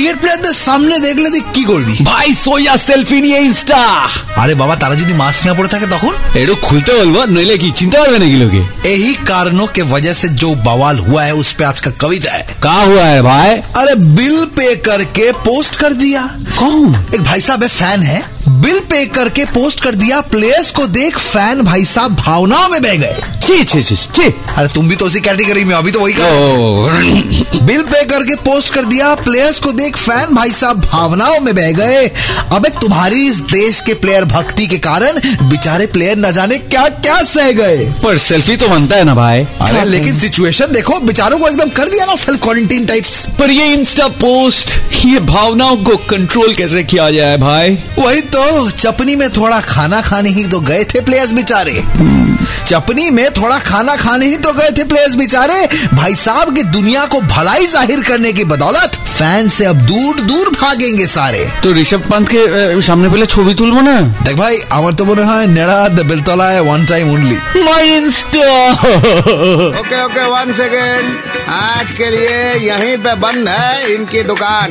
Cricket প্লেয়ারদের সামনে দেখলে তুই কি করবি ভাই সোয়া সেলফি নিয়ে ইনস্টা আরে বাবা তারা যদি মাস্ক না পরে থাকে তখন একটু খুলতে বলবো নইলে কি চিনতে পারবে নাকি লোকে यही कारणों के वजह से जो बवाल हुआ है उस पे आज का कविता है का हुआ है भाई अरे बिल पे करके पोस्ट कर दिया कौन एक भाई साहब है फैन है बिल पे करके पोस्ट कर दिया प्लेयर्स को देख फैन भाई साहब भावनाओं में बह गए ছি ছি ছি ছি अरे तुम भी तो उसी कैटेगरी में हो, अभी तो वही ও कर बिल पे करके पोस्ट कर दिया। प्लेयर्स को देख फ़ैन भाई साहब भावनाओं में बह गए। अबे तुम्हारी इस देश के प्लेयर भक्ति के कारण बेचारे प्लेयर न जाने क्या क्या सह गए। पर सेल्फी तो बनता है ना भाई। अरे लेकिन सिचुएशन देखो बेचारों को एकदम कर दिया ना सेल्फ क्वारंटीन टाइप्स पर ये इंस्टा पोस्ट ये भावनाओं को कंट्रोल कैसे किया जाए भाई? वही तो चपनी में थोड़ा खाना खाने ही तो गए थे प्लेयर्स बेचारे। चपनी में थोड़ा खाना खाने ही तो गए थे प्लेयर्स बेचारे भाई साहब की दुनिया को भलाई जाहिर करने की बदौलत फैन से अब दूर दूर भागेंगे सारे তো ঋষভ পান্তকে আহ, সামনে পেলে ছবি তুলবো না দেখ ভাই আমার তো মনে হয় নেড়া বেলতলায় one time only my Insta okay okay one second आज के लिए यहीं पे बंद है इनकी दुकान